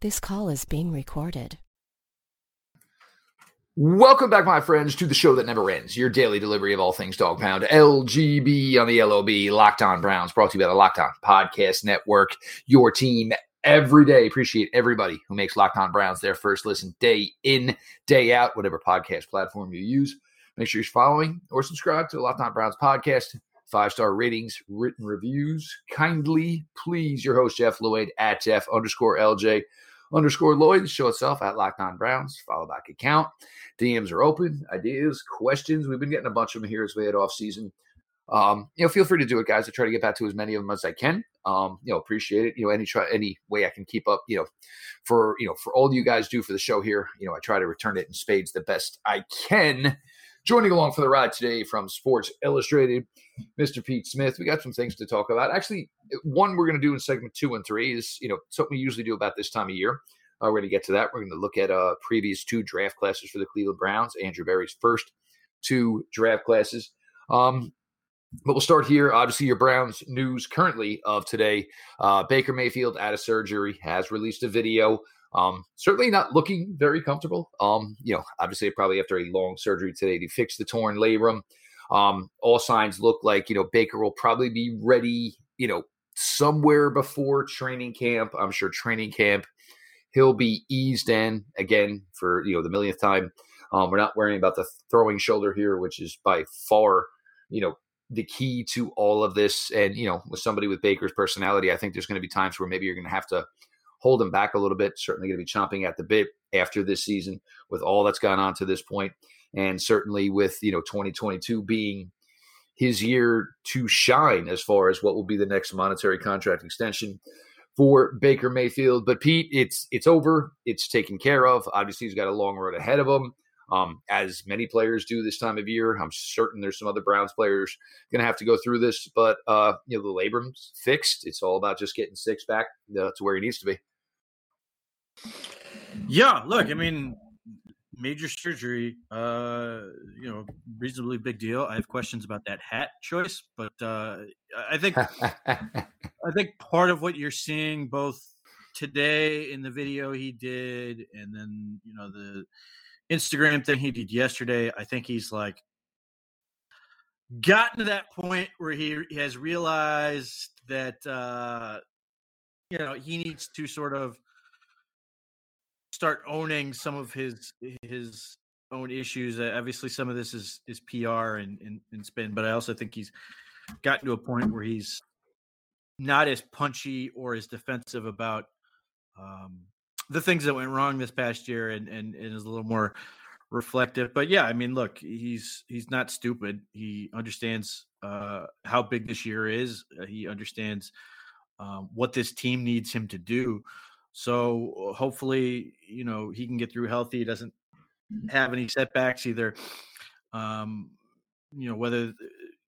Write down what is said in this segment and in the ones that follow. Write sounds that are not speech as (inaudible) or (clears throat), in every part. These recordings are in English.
This call is being recorded. Welcome back, my friends, to the show that never ends. Your daily delivery of all things dog pound. LGB on the LOB, Locked On Browns, brought to you by the Locked On Podcast Network. Your team every day. Appreciate everybody who makes Locked On Browns their first listen day in, day out, whatever podcast platform you use. Make sure you're following or subscribe to the Locked On Browns podcast. Five star ratings, written reviews. Kindly, please, your host, Jeff Lloyd, at Jeff underscore LJ underscore Lloyd. The show itself at Locked On Browns. Follow back account. DMs are open. Ideas, questions. We've been getting a bunch of them here as we head off season. Um, you know, feel free to do it, guys. I try to get back to as many of them as I can. Um, you know, appreciate it. You know, any try any way I can keep up. You know, for you know for all you guys do for the show here. You know, I try to return it in spades the best I can. Joining along for the ride today from Sports Illustrated, Mr. Pete Smith. We got some things to talk about. Actually, one we're going to do in segment two and three is, you know, something we usually do about this time of year. Uh, we're going to get to that. We're going to look at uh, previous two draft classes for the Cleveland Browns, Andrew Berry's first two draft classes. Um, but we'll start here. Obviously, your Browns news currently of today. Uh, Baker Mayfield out of surgery has released a video um, certainly not looking very comfortable. Um, you know, obviously, probably after a long surgery today to fix the torn labrum. Um, all signs look like you know Baker will probably be ready. You know, somewhere before training camp. I'm sure training camp he'll be eased in again for you know the millionth time. Um, we're not worrying about the throwing shoulder here, which is by far you know the key to all of this. And you know, with somebody with Baker's personality, I think there's going to be times where maybe you're going to have to hold him back a little bit. Certainly going to be chomping at the bit after this season with all that's gone on to this point, and certainly with you know 2022 being his year to shine as far as what will be the next monetary contract extension for Baker Mayfield. But Pete, it's it's over. It's taken care of. Obviously, he's got a long road ahead of him. Um, as many players do this time of year. I'm certain there's some other Browns players going to have to go through this, but uh, you know the labrum's fixed. It's all about just getting six back uh, to where he needs to be. Yeah, look, I mean, major surgery, uh, you know, reasonably big deal. I have questions about that hat choice, but uh, I think (laughs) I think part of what you're seeing both today in the video he did, and then you know the Instagram thing he did yesterday. I think he's like gotten to that point where he has realized that uh, you know he needs to sort of start owning some of his his own issues. Uh, obviously, some of this is is PR and, and, and spin, but I also think he's gotten to a point where he's not as punchy or as defensive about um, the things that went wrong this past year, and, and and is a little more reflective. But yeah, I mean, look, he's he's not stupid. He understands uh, how big this year is. Uh, he understands um, what this team needs him to do. So uh, hopefully, you know, he can get through healthy. He doesn't have any setbacks either. Um, you know, whether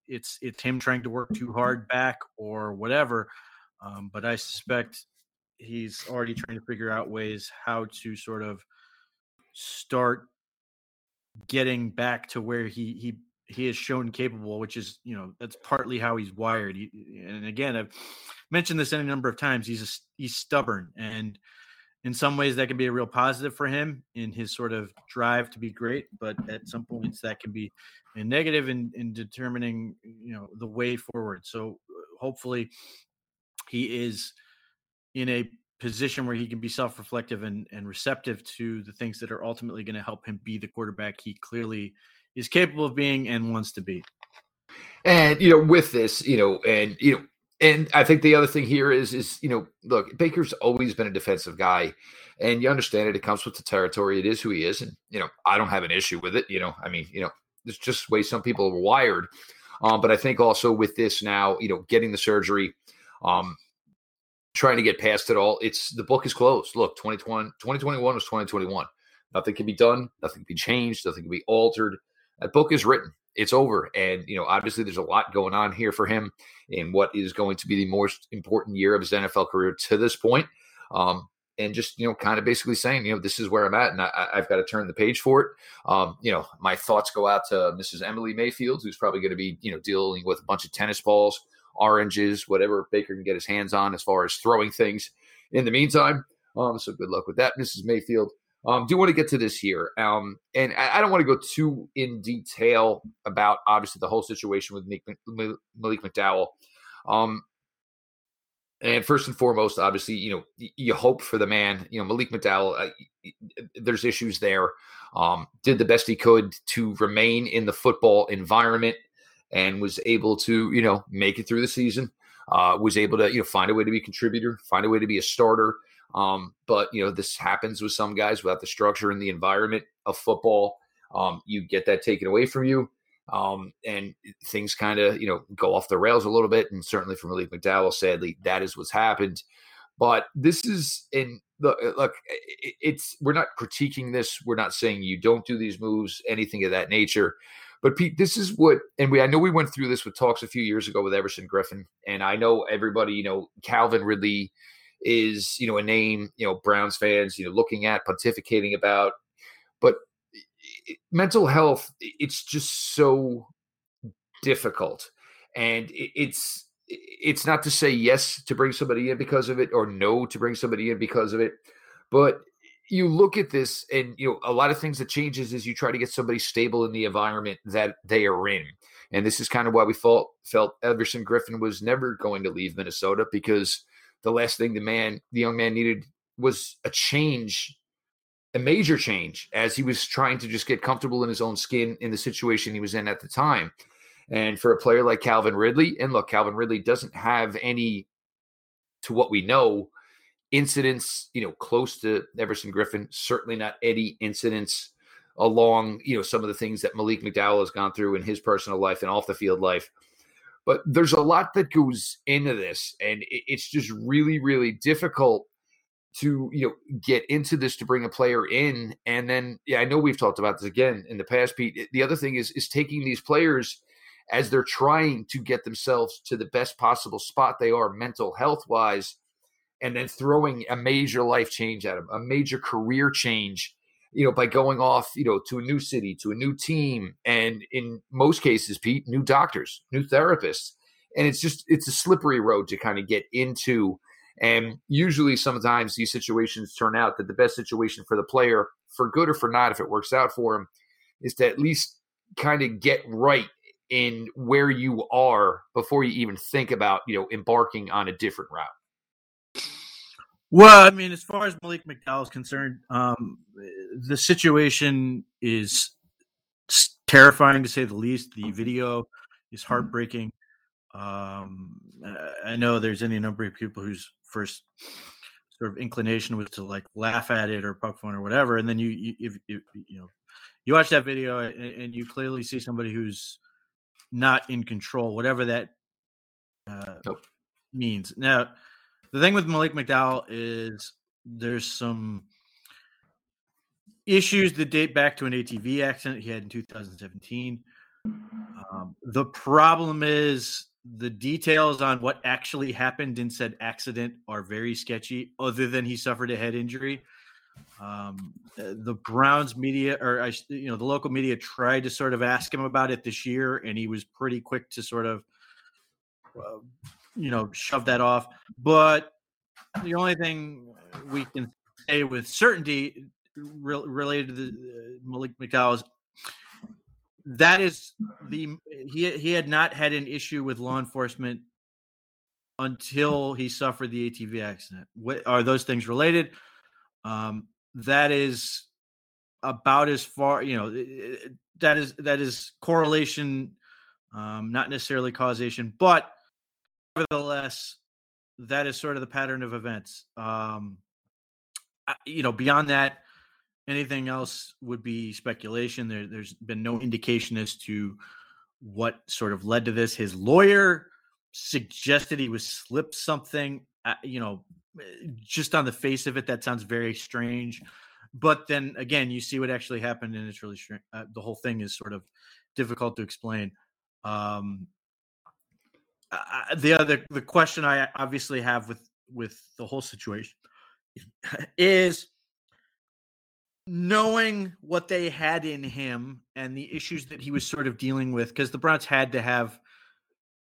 it's it's him trying to work too hard back or whatever. Um, but I suspect he's already trying to figure out ways how to sort of start getting back to where he he he is shown capable, which is you know that's partly how he's wired. He, and again, I've mentioned this any number of times. He's a, he's stubborn, and in some ways that can be a real positive for him in his sort of drive to be great. But at some points that can be a negative in in determining you know the way forward. So uh, hopefully he is in a position where he can be self-reflective and, and receptive to the things that are ultimately going to help him be the quarterback he clearly is capable of being and wants to be. And you know, with this, you know, and you know, and I think the other thing here is is you know, look, Baker's always been a defensive guy, and you understand it. It comes with the territory. It is who he is, and you know, I don't have an issue with it. You know, I mean, you know, it's just the way some people are wired. Um, but I think also with this now, you know, getting the surgery, um, trying to get past it all, it's the book is closed. Look, 2020, 2021 was 2021. Nothing can be done. Nothing can be changed. Nothing can be altered that book is written. It's over. And, you know, obviously there's a lot going on here for him in what is going to be the most important year of his NFL career to this point. Um, and just, you know, kind of basically saying, you know, this is where I'm at and I, have got to turn the page for it. Um, you know, my thoughts go out to Mrs. Emily Mayfield, who's probably going to be, you know, dealing with a bunch of tennis balls, oranges, whatever Baker can get his hands on as far as throwing things in the meantime. Um, so good luck with that, Mrs. Mayfield. Um, do want to get to this here, um, and I, I, don't want to go too in detail about obviously the whole situation with Malik, Malik McDowell. Um, and first and foremost, obviously, you know, you hope for the man. You know, Malik McDowell. Uh, there's issues there. Um, did the best he could to remain in the football environment, and was able to, you know, make it through the season. Uh, was able to, you know, find a way to be a contributor, find a way to be a starter. Um, but you know, this happens with some guys without the structure and the environment of football. Um, you get that taken away from you. Um, and things kind of, you know, go off the rails a little bit. And certainly for Malik McDowell, sadly, that is what's happened. But this is in the uh, look, it's we're not critiquing this. We're not saying you don't do these moves, anything of that nature. But Pete, this is what, and we I know we went through this with talks a few years ago with Everson Griffen, and I know everybody, you know, Calvin Ridley is, you know, a name, you know, Browns fans, you know, looking at, pontificating about. But mental health, it's just so difficult. And it's it's not to say yes to bring somebody in because of it or no to bring somebody in because of it. But you look at this and you know a lot of things that changes is you try to get somebody stable in the environment that they are in and this is kind of why we felt felt everson griffen was never going to leave minnesota because the last thing the man, the young man needed was a change, a major change, as he was trying to just get comfortable in his own skin in the situation he was in at the time. And for a player like Calvin Ridley, and look, Calvin Ridley doesn't have any, to what we know, incidents, you know, close to Everson Griffen, certainly not any incidents along, you know, some of the things that Malik McDowell has gone through in his personal life and off the field life. But there's a lot that goes into this, and it's just really, really difficult to you know get into this to bring a player in and then yeah i know we've talked about this again in the past pete the other thing is is taking these players as they're trying to get themselves to the best possible spot they are mental health wise and then throwing a major life change at him, a major career change you know, by going off, you know, to a new city, to a new team, and in most cases, Pete, new doctors, new therapists. And it's just it's a slippery road to kind of get into. And usually sometimes these situations turn out that the best situation for the player, for good or for not, if it works out for him, is to at least kind of get right in where you are before you even think about, you know, embarking on a different route. Well, I mean, as far as Malik McDowell is concerned, um, the situation is terrifying to say the least. The video is mm-hmm. heartbreaking. Um, I know there's any number of people whose first sort of inclination was to like laugh at it or poke fun or whatever, and then you, you if, if, you know you watch that video and, and, you clearly see somebody who's not in control, whatever that uh, nope. means. Now the thing with Malik McDowell is there's some issues that date back to an ATV accident he had in 2017. Um, the problem is the details on what actually happened in said accident are very sketchy, other than he suffered a head injury. Um, the Browns media, or I, you know, the local media tried to sort of ask him about it this year, and he was pretty quick to sort of uh, you know, shove that off. But the only thing we can say with certainty re- related to the uh, Malik McDowell is that is the he he had not had an issue with law enforcement until he suffered the ATV accident. What, are those things related? Um, that is about as far you know that is that is correlation um, not necessarily causation but nevertheless, that is sort of the pattern of events. Um, you know, beyond that, anything else would be speculation. There, there's been no indication as to what sort of led to this. His lawyer suggested he was slipped something. Uh, you know, eh, just on the face of it, that sounds very strange. But then again, you see what actually happened, and it's really. Uh, the whole thing is sort of difficult to explain. Um, the other the question I obviously have with with the whole situation (laughs) is knowing what they had in him and the issues that he was sort of dealing with because the Browns had to have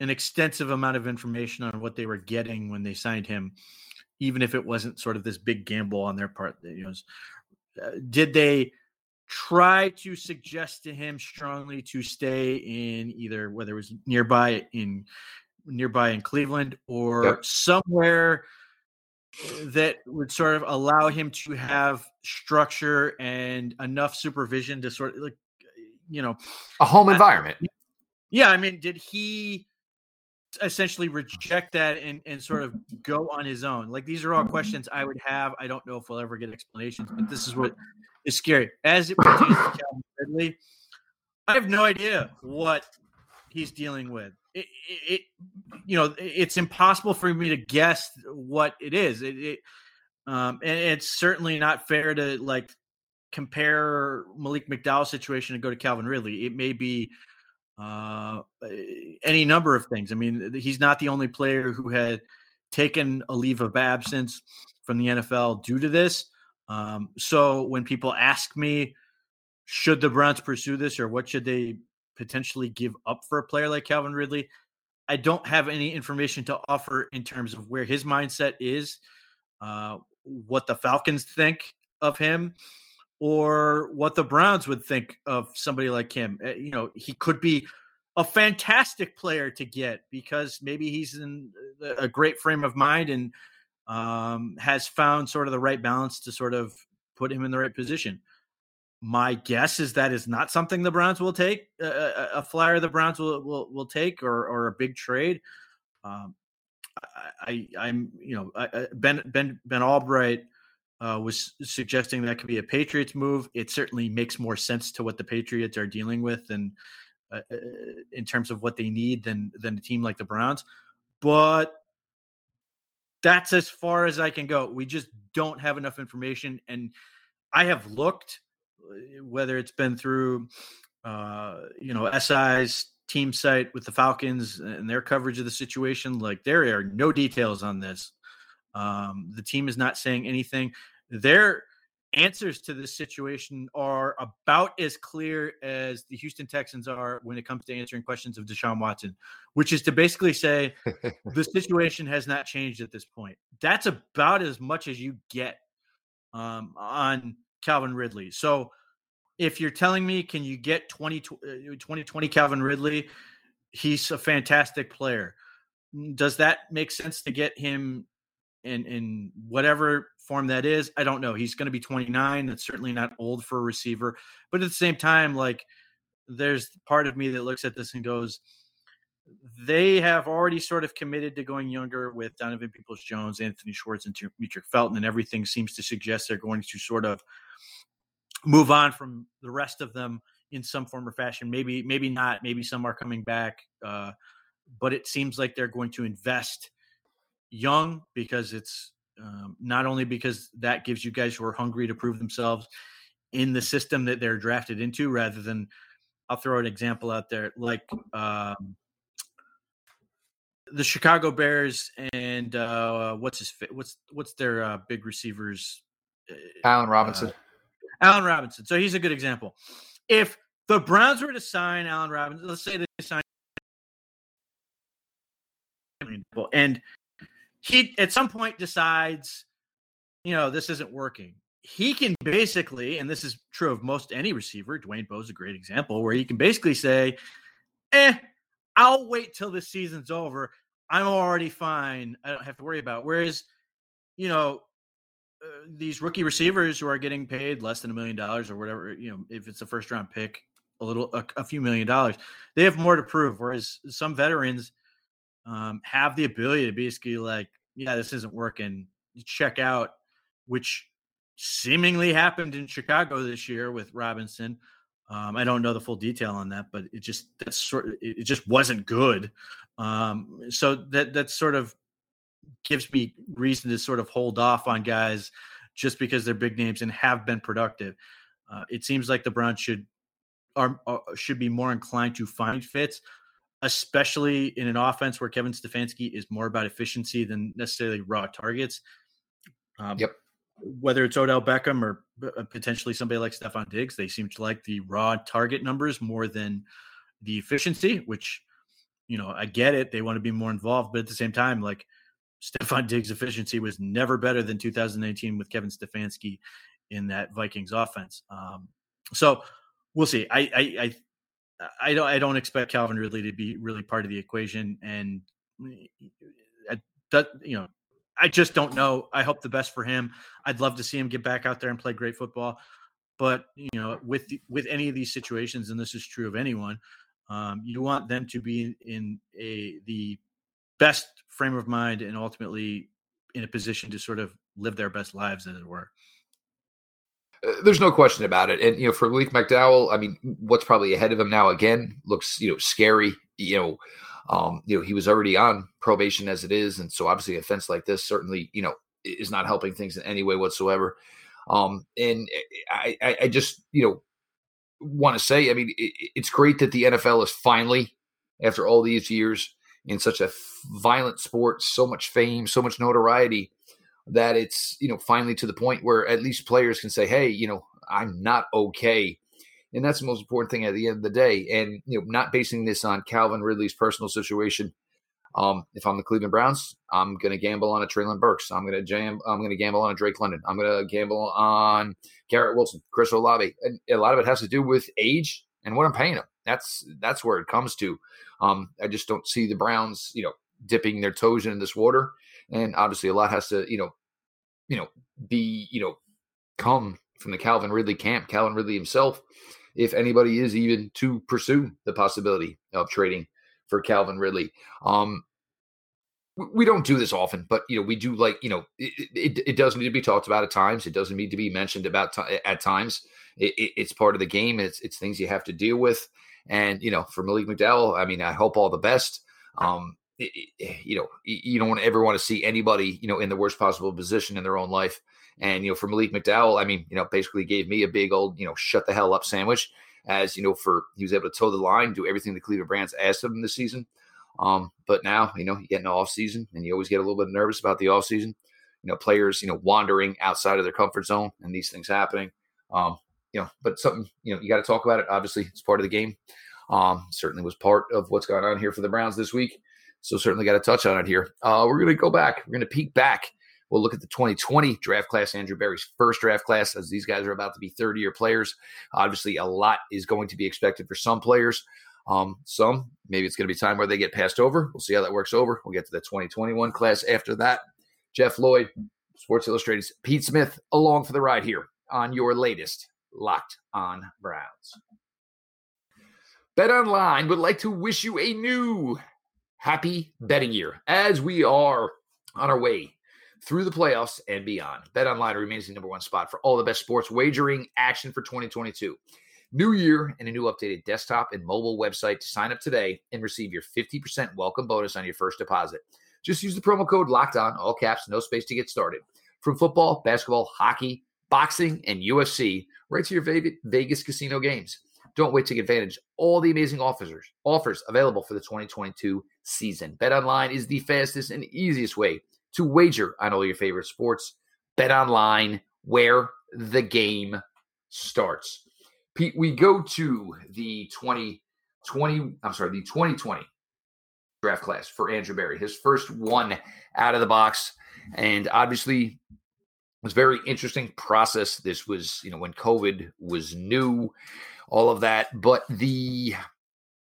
an extensive amount of information on what they were getting when they signed him. even if it wasn't sort of this big gamble on their part. You know, uh, did they try to suggest to him strongly to stay in either whether it was nearby in nearby in Cleveland or yep. somewhere that would sort of allow him to have structure and enough supervision to sort of like you know a home environment. I, yeah, I mean, did he essentially reject that and, and sort of go on his own? Like these are all questions I would have. I don't know if we'll ever get explanations, but this is what is scary. As it pertains to (laughs) Calvin Ridley, I have no idea what he's dealing with. It, it, you know, it's impossible for me to guess what it is. It, it um, and it's certainly not fair to like compare Malik McDowell's situation and go to Calvin Ridley. It may be uh, any number of things. I mean, he's not the only player who had taken a leave of absence from the NFL due to this. Um, so when people ask me, should the Browns pursue this or what should they potentially give up for a player like Calvin Ridley? I don't have any information to offer in terms of where his mindset is, uh, what the Falcons think of him, or what the Browns would think of somebody like him. Uh, you know, he could be a fantastic player to get because maybe he's in a great frame of mind and um, has found sort of the right balance to sort of put him in the right position. My guess is that is not something the Browns will take a, a flyer the Browns will, will, will take or or a big trade. Um, I, I am you know I, Ben Ben Ben Albright uh, was suggesting that could be a Patriots move. It certainly makes more sense to what the Patriots are dealing with and uh, uh in terms of what they need than than a team like the Browns. But that's as far as I can go. We just don't have enough information, and I have looked whether it's been through uh, you know SI's team site with the Falcons and their coverage of the situation. Like there are no details on this. Um, the team is not saying anything. Their answers to this situation are about as clear as the Houston Texans are when it comes to answering questions of Deshaun Watson, which is to basically say the (laughs) situation has not changed at this point. That's about as much as you get um, on Calvin Ridley. So if you're telling me, can you get 20, 2020 uh, Calvin Ridley? He's a fantastic player. Does that make sense to get him in in whatever form that is. I don't know. He's going to be 29. That's certainly not old for a receiver, but at the same time, like there's part of me that looks at this and goes, they have already sort of committed to going younger with Donovan Peoples Jones, Anthony Schwartz, and Demetric Felton, and everything seems to suggest they're going to sort of move on from the rest of them in some form or fashion. Maybe, maybe not. Maybe some are coming back, uh, but it seems like they're going to invest young because it's um, not only because that gives you guys who are hungry to prove themselves in the system that they're drafted into, rather than I'll throw an example out there like um, the Chicago Bears and uh, what's his what's what's their uh, big receivers? Uh, Allen Robinson. Allen Robinson. So he's a good example. If the Browns were to sign Allen Robinson, let's say they sign and he at some point decides, you know, this isn't working. He can basically, and this is true of most any receiver, Dwayne Bowe's a great example, where he can basically say, eh, I'll wait till the season's over. I'm already fine. I don't have to worry about. It. Whereas, you know, uh, these rookie receivers who are getting paid less than a million dollars or whatever, you know, if it's a first round pick, a little, a, a few million dollars, they have more to prove. Whereas some veterans, um, have the ability to basically like, yeah, this isn't working. Check out, which seemingly happened in Chicago this year with Robinson. Um, I don't know the full detail on that, but it just that's sort of, it just wasn't good. Um, so that that's sort of gives me reason to sort of hold off on guys just because they're big names and have been productive. Uh, it seems like the Browns should are, are, should be more inclined to find fits especially in an offense where Kevin Stefanski is more about efficiency than necessarily raw targets. Um, yep. Whether it's Odell Beckham or uh, potentially somebody like Stefon Diggs, they seem to like the raw target numbers more than the efficiency, which, you know, I get it. They want to be more involved, but at the same time, like Stefon Diggs' efficiency was never better than 2019 with Kevin Stefanski in that Vikings offense. Um, so we'll see. I, I, I I don't I don't expect Calvin Ridley to be really part of the equation, and that you know I just don't know. I hope the best for him. I'd love to see him get back out there and play great football, but you know with with any of these situations, and this is true of anyone, um, you want them to be in a the best frame of mind and ultimately in a position to sort of live their best lives, as it were. Uh, there's no question about it. And you know, for Malik McDowell, I mean, what's probably ahead of him now again looks you know scary. You know, um, you know he was already on probation as it is, and so obviously a offense like this certainly you know is not helping things in any way whatsoever. Um, and I, I, I just you know want to say, I mean, it, it's great that the NFL is finally, after all these years in such a violent sport, so much fame, so much notoriety, that it's you know finally to the point where at least players can say, "Hey, you know, I'm not okay," and that's the most important thing at the end of the day. And you know, not basing this on Calvin Ridley's personal situation. Um, if I'm the Cleveland Browns, I'm to gamble on a Treylon Burks. I'm to jam. I'm to gamble on a Drake London. I'm to gamble on Garrett Wilson, Chris Olave. And a lot of it has to do with age and what I'm paying them. That's that's where it comes to. Um, I just don't see the Browns, you know, dipping their toes in this water and obviously a lot has to you know you know be you know come from the Calvin Ridley camp, Calvin Ridley himself, if anybody is even to pursue the possibility of trading for Calvin Ridley. Um, we don't do this often, but you know we do like you know it, it, it does need to be talked about at times. It doesn't need to be mentioned about t- at times. It, it's part of the game. It's it's things you have to deal with. And you know, for Malik McDowell, I mean, I hope all the best. Um, you know, you don't ever want to see anybody, you know, in the worst possible position in their own life. And, you know, for Malik McDowell, I mean, you know, basically gave me a big old, you know, shut the hell up sandwich as, you know, for he was able to toe the line, do everything the Cleveland Browns asked of him this season. Um, but now, you know, you get an off season and you always get a little bit nervous about the off season. You know, players, you know, wandering outside of their comfort zone and these things happening. Um, you know, but something, you know, you got to talk about it. Obviously, it's part of the game. Um, certainly was part of what's going on here for the Browns this week. So certainly got to touch on it here. Uh, we're going to go back. We're going to peek back. We'll look at the 2020 draft class, Andrew Berry's first draft class, as these guys are about to be 30 year players. Obviously, a lot is going to be expected for some players. Um, some, maybe it's going to be time where they get passed over. We'll see how that works over. We'll get to the 2021 class after that. Jeff Lloyd, Sports Illustrated's Pete Smith, along for the ride here on your latest Locked on Browns. Bet Online would like to wish you a new happy betting year as we are on our way through the playoffs and beyond. Bet online remains the number one spot for all the best sports wagering action for 2022. New year and a new updated desktop and mobile website to sign up today and receive your 50% welcome bonus on your first deposit. Just use the promo code locked on, all caps, no space to get started. From football, basketball, hockey, boxing, and UFC, right to your Vegas casino games. Don't wait to take advantage all the amazing offers offers available for the 2022 season. Bet online is the fastest and easiest way to wager on all your favorite sports. Bet online where the game starts. Pete, we go to the 2020, I'm sorry, the 2020 draft class for Andrew Berry, his first one out of the box. And obviously, was very interesting process. This was, you know, when COVID was new all of that. But the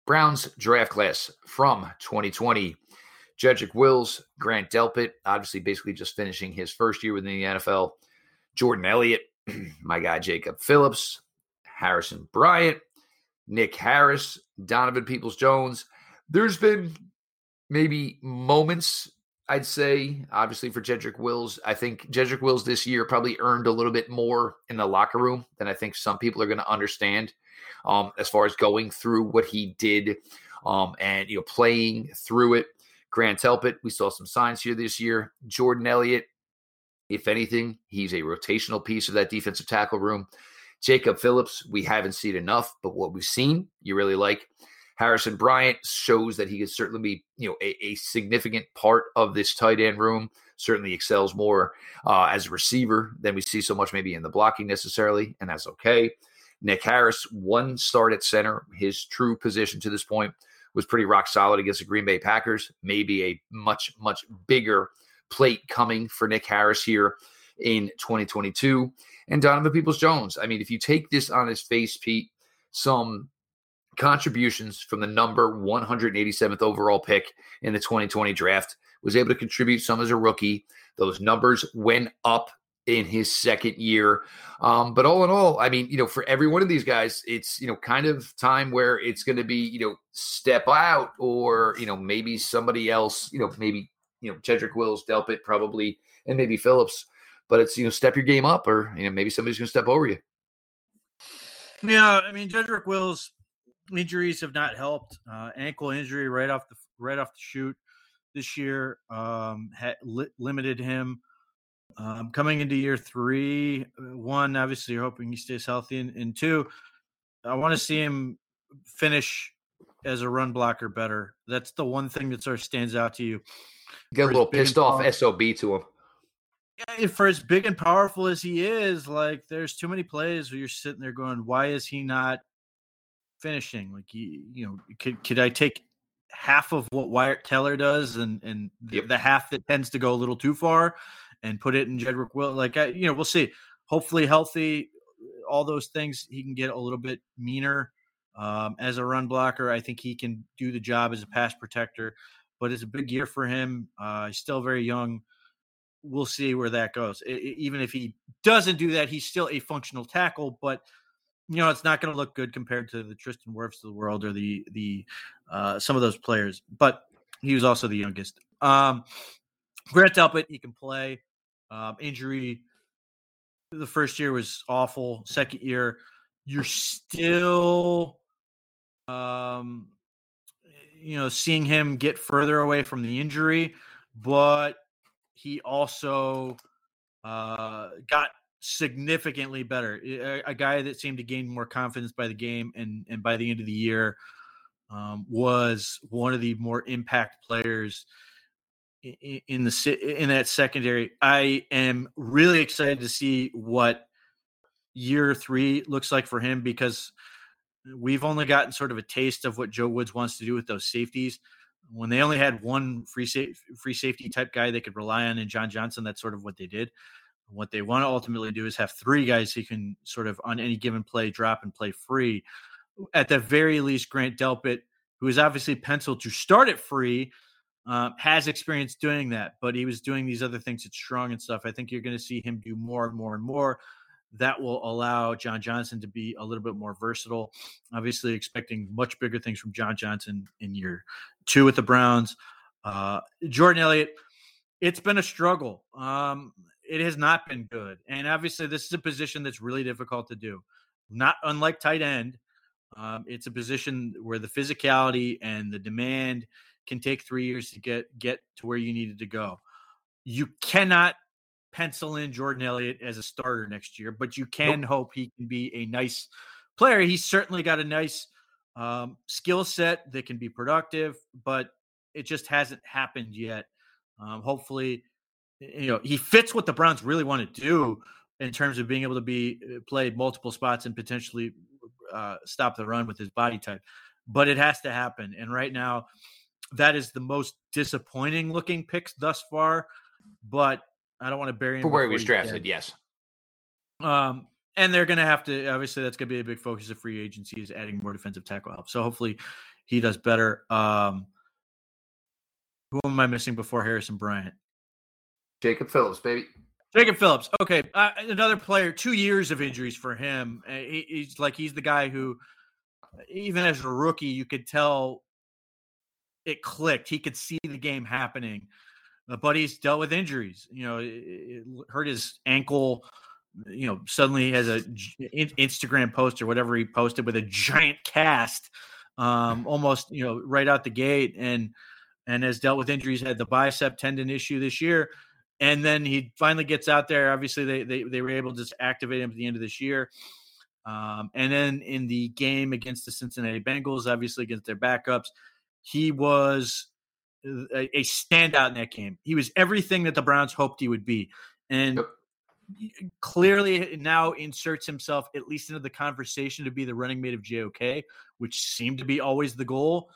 Browns draft class from 2020, Jedrick Wills, Grant Delpit, obviously basically just finishing his first year within the NFL, Jordan Elliott, (clears throat) my guy Jacob Phillips, Harrison Bryant, Nick Harris, Donovan Peoples Jones. There's been maybe moments I'd say, obviously, for Jedrick Wills, I think Jedrick Wills this year probably earned a little bit more in the locker room than I think some people are going to understand um, as far as going through what he did um, and, you know, playing through it. Grant Delpit, we saw some signs here this year. Jordan Elliott, if anything, he's a rotational piece of that defensive tackle room. Jacob Phillips, we haven't seen enough, but what we've seen, you really like. Harrison Bryant shows that he can certainly be, you know, a, a significant part of this tight end room. Certainly excels more uh, as a receiver than we see so much maybe in the blocking necessarily, and that's okay. Nick Harris, one start at center, his true position to this point was pretty rock solid against the Green Bay Packers. Maybe a much much bigger plate coming for Nick Harris here in 2022. And Donovan Peoples Jones. I mean, if you take this on his face, Pete, some contributions from the number 187th overall pick in the 2020 draft, was able to contribute some as a rookie. Those numbers went up in his second year. Um, but all in all, I mean, you know, for every one of these guys, it's, you know, kind of time where it's going to be, you know, step out or, you know, maybe somebody else, you know, maybe, you know, Jedrick Wills, Delpit probably, and maybe Phillips. But it's, you know, step your game up or, you know, maybe somebody's going to step over you. Yeah. I mean, Jedrick Wills injuries have not helped. Uh, ankle injury right off the, right off the shoot this year um, had li- limited him um, coming into year three, uh, one, obviously, you're hoping he stays healthy, and, and two, I want to see him finish as a run blocker better. That's the one thing that sort of stands out to you. Get a little pissed off SOB to him. Yeah, for as big and powerful as he is, like there's too many plays where you're sitting there going, "Why is he not finishing?" Like you, you know, could could I take half of what Wyatt Teller does, and and yep. the half that tends to go a little too far, and put it in Jedrick Will. Like, I, you know, we'll see. Hopefully, healthy, all those things. He can get a little bit meaner um, as a run blocker. I think he can do the job as a pass protector. But it's a big year for him. Uh, he's still very young. We'll see where that goes. It, it, even if he doesn't do that, he's still a functional tackle. But you know, it's not going to look good compared to the Tristan Wirfs of the world or the the uh, some of those players. But he was also the youngest. Um, Grant Delpit, he can play. Um, injury the first year was awful. Second year, you're still, um, you know, seeing him get further away from the injury, but he also uh, got significantly better. A, a, guy that seemed to gain more confidence by the game, and and by the end of the year, um, was one of the more impact players in the in that secondary. I am really excited to see what year three looks like for him because we've only gotten sort of a taste of what Joe Woods wants to do with those safeties. When they only had one free free safety type guy they could rely on in John Johnson, that's sort of what they did. What they want to ultimately do is have three guys who can sort of on any given play drop and play free. At the very least, Grant Delpit, who is obviously penciled to start at free, uh, has experience doing that, but he was doing these other things at strong and stuff. I think you're going to see him do more and more and more. That will allow John Johnson to be a little bit more versatile. Obviously, expecting much bigger things from John Johnson in year two with the Browns. Uh, Jordan Elliott, it's been a struggle. Um, it has not been good, and obviously, this is a position that's really difficult to do. Not unlike tight end, um, it's a position where the physicality and the demand can take three years to get get to where you needed to go. You cannot pencil in Jordan Elliott as a starter next year, but you can nope. hope he can be a nice player. He's certainly got a nice um, skill set that can be productive, but it just hasn't happened yet. Um, hopefully, you know he fits what the Browns really want to do in terms of being able to be uh, play multiple spots and potentially uh, stop the run with his body type. But it has to happen, and right now that is the most disappointing looking picks thus far. But I don't want to bury him for where he was drafted. Yes. Um, and they're going to have to obviously that's going to be a big focus of free agency is adding more defensive tackle help. So hopefully he does better. Um, who am I missing before Harrison Bryant? Jacob Phillips, baby. Jacob Phillips. Okay, uh, another player. Two years of injuries for him. Uh, he, he's like he's the guy who, even as a rookie, you could tell it clicked. He could see the game happening. But he's dealt with injuries. You know, it, it hurt his ankle. You know, suddenly has a Instagram post or whatever he posted with a giant cast, um, almost you know right out the gate, and and has dealt with injuries. Had the bicep tendon issue this year, and then he finally gets out there. Obviously, they they, they were able to just activate him at the end of this year. Um, and then in the game against the Cincinnati Bengals, obviously against their backups, he was a, a standout in that game. He was everything that the Browns hoped he would be. And clearly now inserts himself at least into the conversation to be the running mate of JOK, which seemed to be always the goal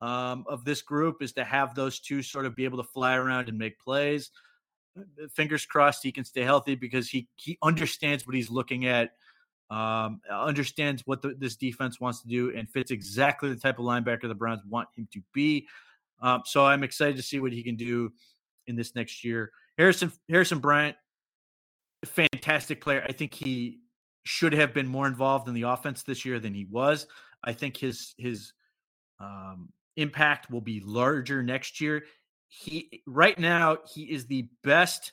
um, of this group is to have those two sort of be able to fly around and make plays. Fingers crossed he can stay healthy because he he understands what he's looking at, um, understands what the, this defense wants to do, and fits exactly the type of linebacker the Browns want him to be. Um, so I'm excited to see what he can do in this next year. Harrison Harrison Bryant, fantastic player. I think he should have been more involved in the offense this year than he was. I think his his um, impact will be larger next year. He right now he is the best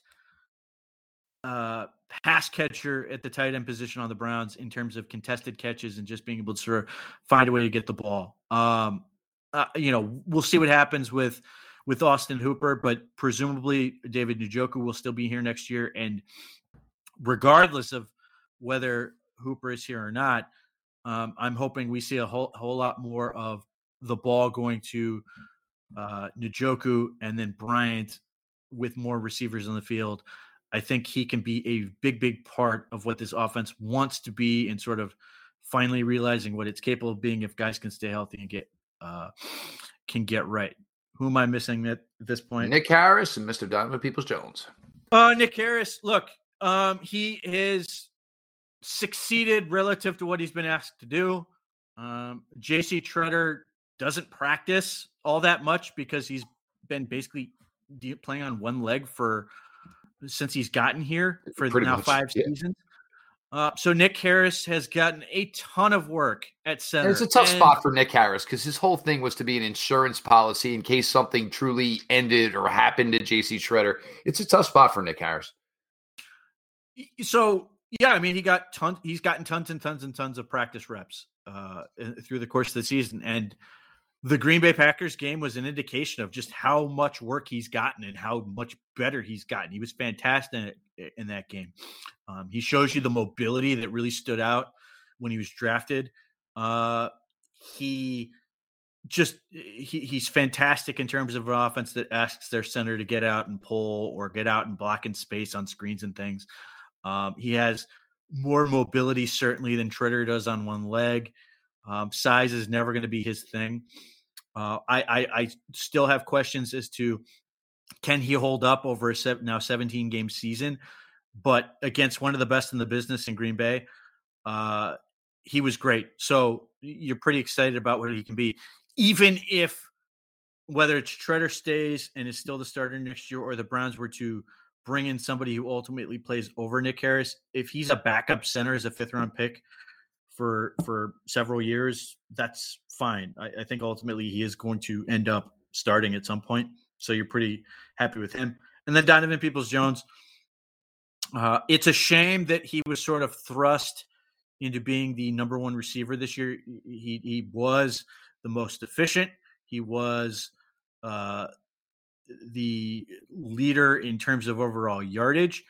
uh, pass catcher at the tight end position on the Browns in terms of contested catches and just being able to sort of find a way to get the ball. Um, uh, you know, we'll see what happens with with Austin Hooper, but presumably David Njoku will still be here next year. And regardless of whether Hooper is here or not, um, I'm hoping we see a whole, whole lot more of the ball going to uh, Njoku and then Bryant with more receivers on the field. I think he can be a big, big part of what this offense wants to be and sort of finally realizing what it's capable of being if guys can stay healthy and get uh, can get right. Who am I missing at this point? Nick Harris and Mr. Donovan Peoples Jones. Uh, Nick Harris, look, um, he has succeeded relative to what he's been asked to do. Um, JC Tretter doesn't practice all that much because he's been basically playing on one leg for since he's gotten here for Pretty now much, five yeah. seasons. Uh, so Nick Harris has gotten a ton of work at center. It's a tough and, spot for Nick Harris because his whole thing was to be an insurance policy in case something truly ended or happened to JC Tretter. It's a tough spot for Nick Harris. So yeah, I mean he got tons. He's gotten tons and tons and tons of practice reps uh, through the course of the season, and the Green Bay Packers game was an indication of just how much work he's gotten and how much better he's gotten. He was fantastic in, that game. Um, he shows you the mobility that really stood out when he was drafted. Uh, he just he, he's fantastic in terms of an offense that asks their center to get out and pull or get out and block in space on screens and things. Um, he has more mobility certainly than Tretter does on one leg. Um, size is never going to be his thing. Uh, I, I, I still have questions as to can he hold up over a se- now 17 game season, but against one of the best in the business in Green Bay, uh, he was great. So you're pretty excited about what he can be, even if whether it's Tretter stays and is still the starter next year, or the Browns were to bring in somebody who ultimately plays over Nick Harris. If he's a backup center as a fifth round pick, for for several years, that's fine. I, I, think ultimately he is going to end up starting at some point. So you're pretty happy with him. And then Donovan Peoples Jones. Uh, it's a shame that he was sort of thrust into being the number one receiver this year. He he was the most efficient. He was uh, the leader in terms of overall yardage.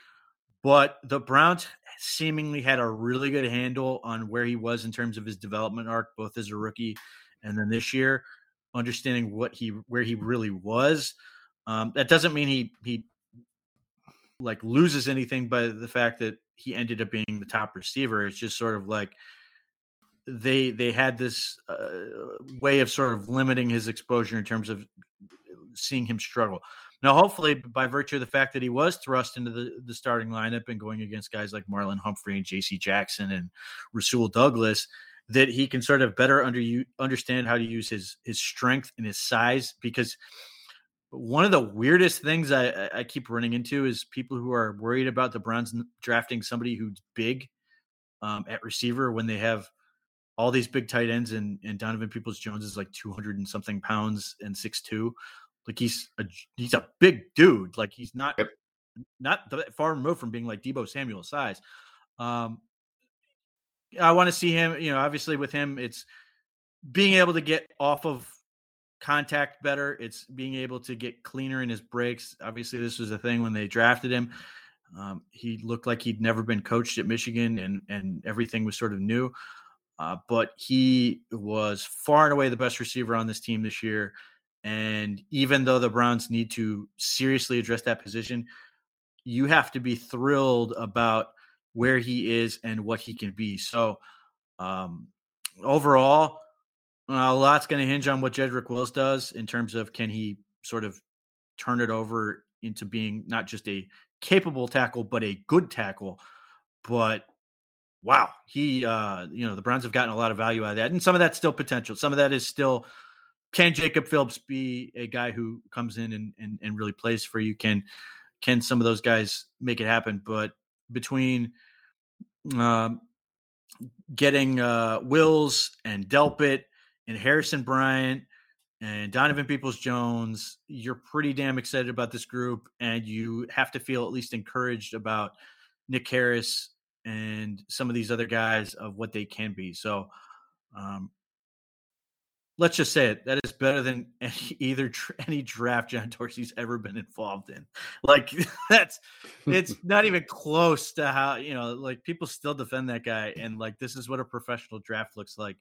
But the Browns seemingly had a really good handle on where he was in terms of his development arc, both as a rookie and then this year, understanding what he where he really was. Um, that doesn't mean he he like loses anything by the fact that he ended up being the top receiver. It's just sort of like they they had this uh, way of sort of limiting his exposure in terms of seeing him struggle. Now, hopefully, by virtue of the fact that he was thrust into the, the starting lineup and going against guys like Marlon Humphrey and J.C. Jackson and Rasul Douglas, that he can sort of better under you understand how to use his his strength and his size. Because one of the weirdest things I, I keep running into is people who are worried about the Browns drafting somebody who's big um, at receiver when they have all these big tight ends and, and Donovan Peoples Jones is like 200 and something pounds and six two. Like he's a he's a big dude. Like he's not yep. not far removed from being like Deebo Samuel size. Um, I want to see him. You know, obviously with him, it's being able to get off of contact better. It's being able to get cleaner in his breaks. Obviously, this was a thing when they drafted him. Um, he looked like he'd never been coached at Michigan, and and everything was sort of new. Uh, but he was far and away the best receiver on this team this year. And even though the Browns need to seriously address that position, you have to be thrilled about where he is and what he can be. So, um, overall, a lot's going to hinge on what Jedrick Wills does in terms of can he sort of turn it over into being not just a capable tackle, but a good tackle. But wow, he, uh, you know, the Browns have gotten a lot of value out of that. And some of that's still potential. Some of that is still, can Jacob Phillips be a guy who comes in and, and, and really plays for you? Can, can some of those guys make it happen? But between, um, getting uh, Wills and Delpit and Harrison Bryant and Donovan Peoples Jones, you're pretty damn excited about this group, and you have to feel at least encouraged about Nick Harris and some of these other guys of what they can be. So, um, let's just say it that is better than (laughs) any, either any draft John Dorsey's ever been involved in. Like (laughs) that's it's (laughs) not even close to how you know like people still defend that guy and like this is what a professional draft looks like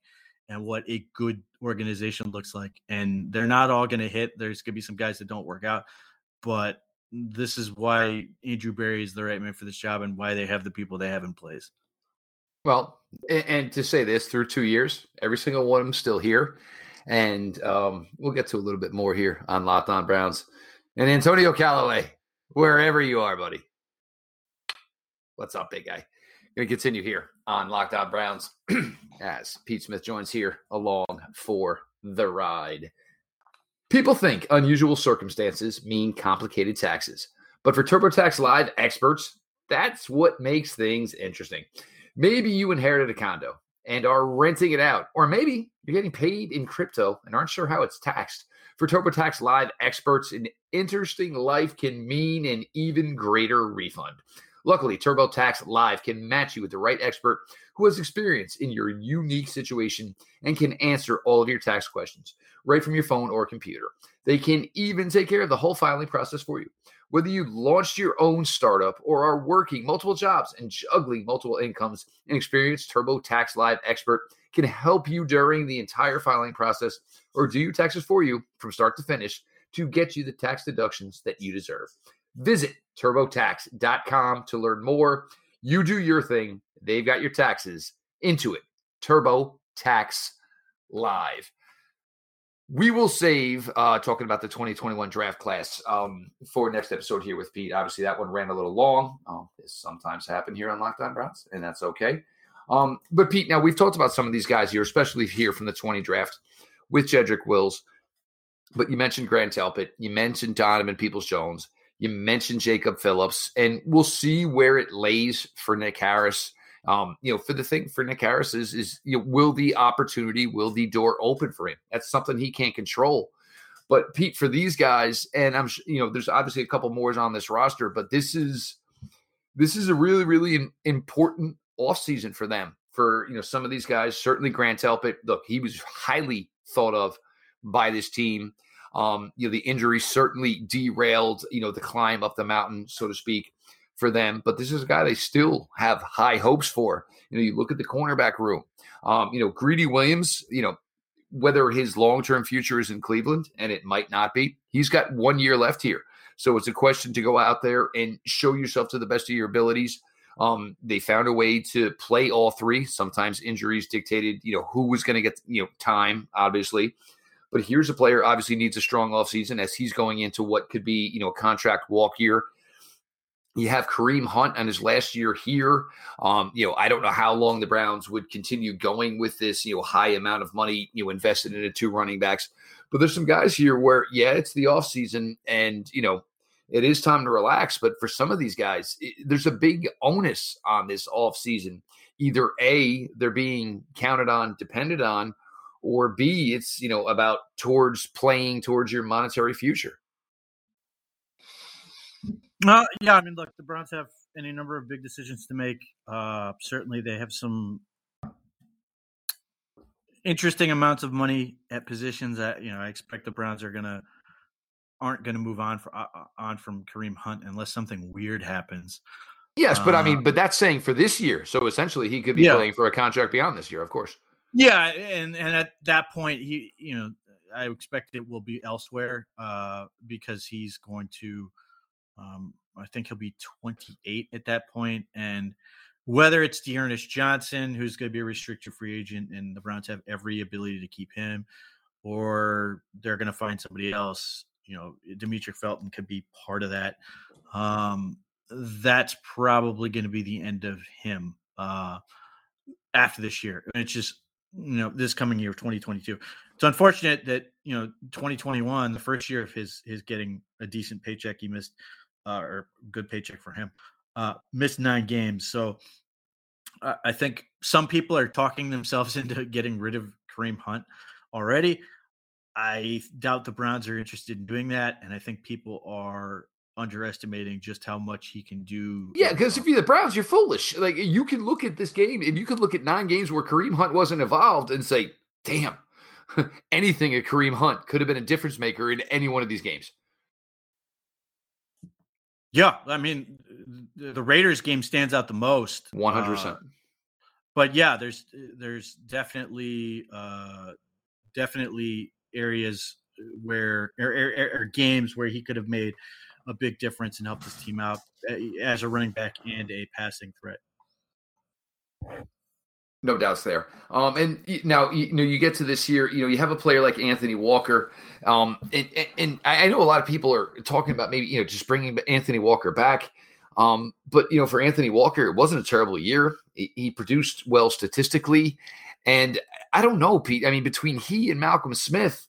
and what a good organization looks like. And they're not all going to hit. There's going to be some guys that don't work out, but this is why Andrew Berry is the right man for this job and why they have the people they have in place. Well, and, to say this through two years, every single one of them still here. And um, we'll get to a little bit more here on Locked On Browns. And Antonio Callaway, wherever you are, buddy. What's up, big guy? Going to continue here on Locked On Browns (clears throat) as Pete Smith joins here along for the ride. People think unusual circumstances mean complicated taxes, but for TurboTax Live experts, that's what makes things interesting. Maybe you inherited a condo and are renting it out, or maybe you're getting paid in crypto and aren't sure how it's taxed. For TurboTax Live experts, an interesting life can mean an even greater refund. Luckily, TurboTax Live can match you with the right expert who has experience in your unique situation and can answer all of your tax questions right from your phone or computer. They can even take care of the whole filing process for you. Whether you launched your own startup or are working multiple jobs and juggling multiple incomes, an experienced TurboTax Live expert can help you during the entire filing process or do your taxes for you from start to finish to get you the tax deductions that you deserve. Visit turbotax.com to learn more. You do your thing, they've got your taxes into it. TurboTax Live. We will save uh, talking about the 2021 draft class um, for next episode here with Pete. Obviously, that one ran a little long. Um, this sometimes happen here on Locked On Browns, and that's okay. Um, but Pete, now we've talked about some of these guys here, especially here from the 20 draft with Jedrick Wills. But you mentioned Grant Delpit, you mentioned Donovan Peoples Jones, you mentioned Jacob Phillips, and we'll see where it lays for Nick Harris. Um, you know, for the thing for Nick Harris is is you know, will the opportunity, will the door open for him? That's something he can't control. But Pete, for these guys, and I'm you know, there's obviously a couple more on this roster, but this is this is a really really important offseason for them. For you know, some of these guys, certainly Grant Delpit. Look, he was highly thought of by this team. Um, you know, the injury certainly derailed, you know, the climb up the mountain, so to speak, for them. But this is a guy they still have high hopes for. You know, you look at the cornerback room. Um, you know, Greedy Williams, you know, whether his long term future is in Cleveland, and it might not be, he's got one year left here. So it's a question to go out there and show yourself to the best of your abilities. Um, they found a way to play all three. Sometimes injuries dictated, you know, who was going to get, you know, time, obviously. But here's a player obviously needs a strong offseason as he's going into what could be, you know, a contract walk year. You have Kareem Hunt on his last year here. Um, you know, I don't know how long the Browns would continue going with this, you know, high amount of money, you know, invested into two running backs. But there's some guys here where, yeah, it's the offseason and, you know, it is time to relax. But for some of these guys, it, there's a big onus on this offseason. Either A, they're being counted on, depended on, or B, it's you know about towards playing towards your monetary future. Uh, yeah, I mean, look, the Browns have any number of big decisions to make. Uh, certainly, they have some interesting amounts of money at positions that you know I expect the Browns are gonna aren't gonna move on for uh, uh on from Kareem Hunt unless something weird happens. Yes, but uh, I mean, but that's saying for this year. So essentially, he could be yeah. playing for a contract beyond this year, of course. Yeah, and and at that point, he you know I expect it will be elsewhere uh, because he's going to. Um, I think he'll be 28 at that point, and whether it's D'Ernest Johnson, who's going to be a restricted free agent, and the Browns have every ability to keep him, or they're going to find somebody else. you know Demetric Felton could be part of that. Um, that's probably going to be the end of him uh, after this year. It's just you know this coming year, 2022. It's unfortunate that you know 2021, the first year of his his getting a decent paycheck, he missed uh, or good paycheck for him, uh, missed nine games. So I think some people are talking themselves (laughs) into getting rid of Kareem Hunt already. I doubt the Browns are interested in doing that, and I think people are underestimating just how much he can do. Yeah, because if you're the Browns, you're foolish. Like you can look at this game and you could look at nine games where Kareem Hunt wasn't involved and say, "Damn, (laughs) anything at Kareem Hunt could have been a difference maker in any one of these games." Yeah, I mean, the Raiders game stands out the most. One hundred percent. Uh, but yeah, there's there's definitely uh, definitely areas where or, or, or games where he could have made a big difference and helped his team out eh, as a running back and a passing threat. No doubts there. Um, and now you know you get to this year. You know you have a player like Anthony Walker, um, and, and I know a lot of people are talking about maybe you know just bringing Anthony Walker back. Um, but you know for Anthony Walker, it wasn't a terrible year. He, he produced well statistically, and I don't know, Pete. I mean, between he and Malcolm Smith,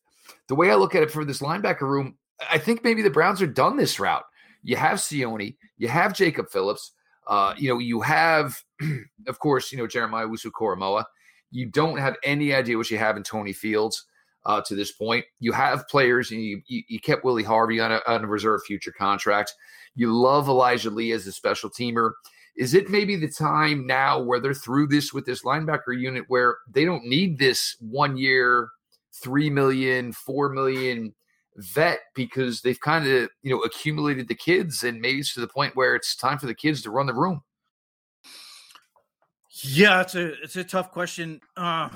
the way I look at it for this linebacker room, I think maybe the Browns are done this route. You have Sione, you have Jacob Phillips, uh, you know, you have, (clears throat) of course, you know, Jeremiah Owusu-Koramoah. You don't have any idea what you have in Tony Fields uh, to this point. You have players, and you, you, you kept Willie Harvey on a, on a reserve future contract. You love Elijah Lee as a special teamer. Is it maybe the time now where they're through this with this linebacker unit where they don't need this one year, three million, four million vet because they've kind of you know accumulated the kids and maybe it's to the point where it's time for the kids to run the room. Yeah it's a it's a tough question. Uh,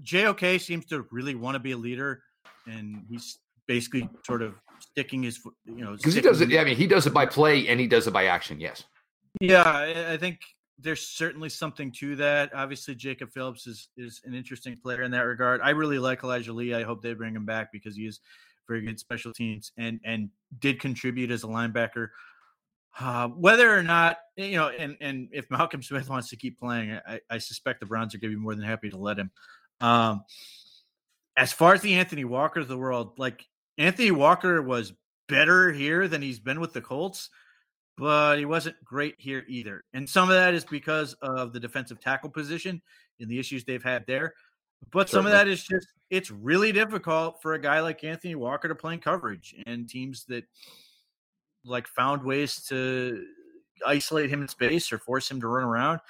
jok seems to really want to be a leader and he's basically sort of sticking his you know because he does it i mean he does it by play and he does it by action yes. Yeah i think there's certainly something to that. Obviously jacob phillips is is an interesting player in that regard. I really like elijah lee. I hope they bring him back because he is very good special teams, and and did contribute as a linebacker. Uh, whether or not you know, and and if (laughs) Malcolm Smith wants to keep playing, I, I suspect the Browns are going to be more than happy to let him. Um, as far as the Anthony Walker of the world, like Anthony Walker was better here than he's been with the Colts, but he wasn't great here either. And some of that is because of the defensive tackle position and the issues they've had there. But Certainly. some of that is just it's really difficult for a guy like Anthony Walker to play in coverage and teams that like found ways to isolate him in space or force him to run around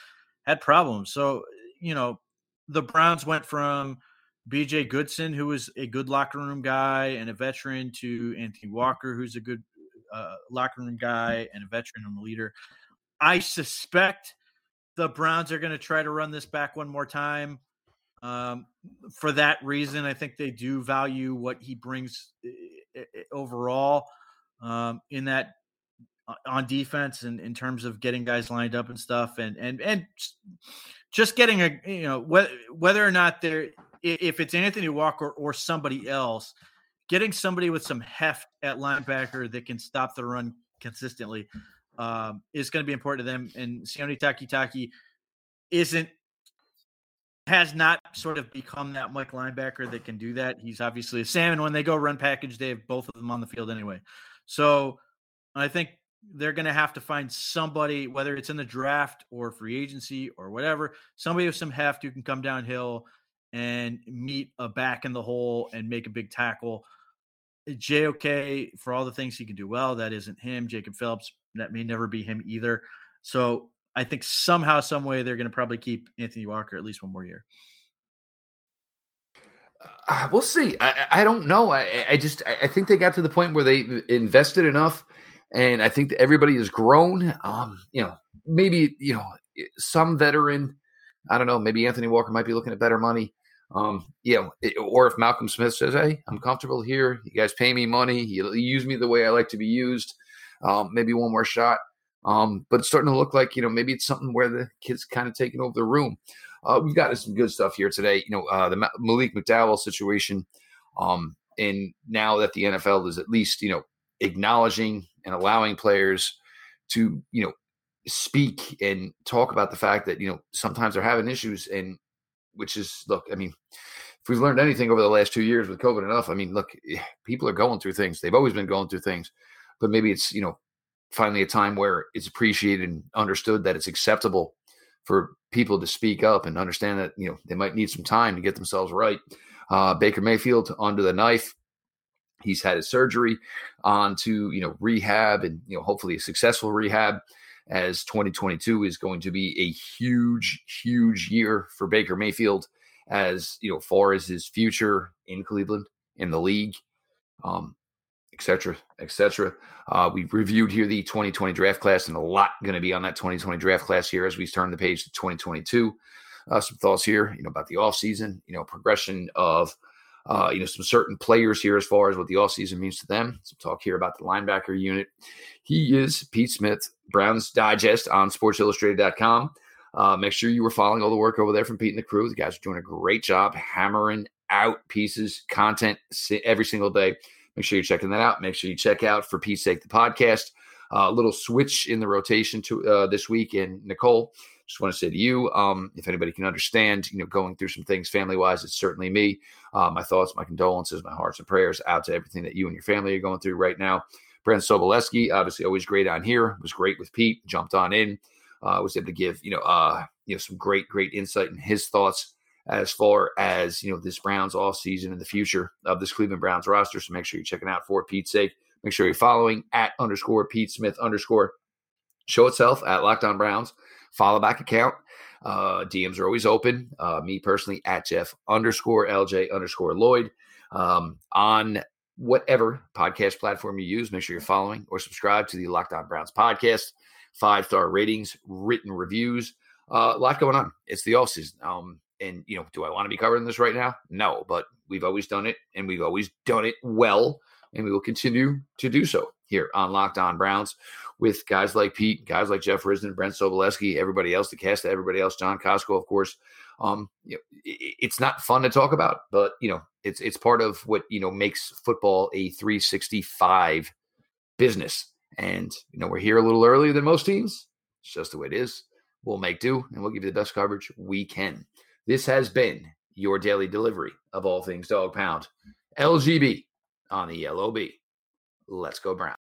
had problems. So, you know, the Browns went from BJ Goodson, who was a good locker room guy and a veteran, to Anthony Walker, who's a good uh, locker room guy and a veteran and a leader. I suspect the Browns are going to try to run this back one more time. Um, for that reason, I think they do value what he brings overall um, in that on defense and in terms of getting guys lined up and stuff, and and and just getting a you know whether whether or not they're if it's Anthony Walker or somebody else, getting somebody with some heft at linebacker that can stop the run consistently um, is going to be important to them. And Sione Takitaki isn't has not sort of become that Mike linebacker that can do that. He's obviously a Sam, when they go run package, they have both of them on the field anyway. So I think they're going to have to find somebody, whether it's in the draft or free agency or whatever, somebody with some heft who can come downhill and meet a back in the hole and make a big tackle. JOK, for all the things he can do well, that isn't him. Jacob Phillips, that may never be him either. So I think somehow, some way, they're going to probably keep Anthony Walker at least one more year. Uh, we'll see. I, I don't know. I, I just I think they got to the point where they invested enough, and I think everybody has grown. Um, you know, maybe you know some veteran. I don't know. Maybe Anthony Walker might be looking at better money. Um, you know, or if Malcolm Smith says, "Hey, I'm comfortable here. You guys pay me money. You, you use me the way I like to be used. Um, maybe one more shot." Um, but it's starting to look like, you know, maybe it's something where the kids kind of taking over the room. Uh, we've got some good stuff here today. You know, uh, the Malik McDowell situation. Um, and now that the NFL is at least you know acknowledging and allowing players to you know speak and talk about the fact that you know sometimes they're having issues and which is look i mean if we've learned anything over the last two years with covid enough i mean look eh, people are going through things they've always been going through things but maybe it's you know finally a time where it's appreciated and understood that it's acceptable for people to speak up and understand that you know they might need some time to get themselves right. Uh, baker mayfield under the knife. He's had his surgery on to you know rehab and you know hopefully a successful rehab as 2022 is going to be a huge, huge year for Baker Mayfield as you know, far as his future in Cleveland, in the league, um, et cetera, et cetera. Uh, we've reviewed here the 2020 draft class, and a lot going to be on that 2020 draft class here as we turn the page to 2022. Uh, some thoughts here, you know, about the offseason, you know, progression of uh, you know, some certain players here as far as what the offseason means to them. Some talk here about the linebacker unit. He is Pete Smith, Browns Digest on sportsillustrated.com. Uh, make sure you were following all the work over there from Pete and the crew. The guys are doing a great job hammering out pieces, content every single day. Make sure you're checking that out. Make sure you check out, for Pete's sake, the podcast. A uh, little switch in the rotation to uh, this week. And Nicole, just want to say to you, um, if anybody can understand, you know, going through some things family wise, it's certainly me. Uh, my thoughts, my condolences, my hearts and prayers out to everything that you and your family are going through right now. Brent Sobleski, obviously always great on here. Was great with Pete. Jumped on in. Uh, was able to give you know uh, you know some great great insight and his thoughts as far as you know this Browns off season and the future of this Cleveland Browns roster. So make sure you're checking out for Pete's sake. Make sure you're following at underscore Pete Smith underscore show itself at Locked On Browns follow back account. Uh, DMs are always open. Uh, me personally at Jeff underscore LJ underscore Lloyd um, on whatever podcast platform you use. Make sure you're following or subscribe to the Locked On Browns podcast. Five star ratings, written reviews. Uh, a lot going on. It's the off season. Um, and you know, do I want to be covering this right now? No, but we've always done it, and we've always done it well, and we will continue to do so here on Locked On Browns with guys like Pete, guys like Jeff Risdon, Brent Sobleski, everybody else, the cast, everybody else, John Costco, of course. Um, you know, it's not fun to talk about, but you know, it's it's part of what you know makes football a 365 business. And you know, we're here a little earlier than most teams. It's just the way it is. We'll make do, and we'll give you the best coverage we can. This has been your daily delivery of all things dog pound. LGB on the LOB. Let's go Brown.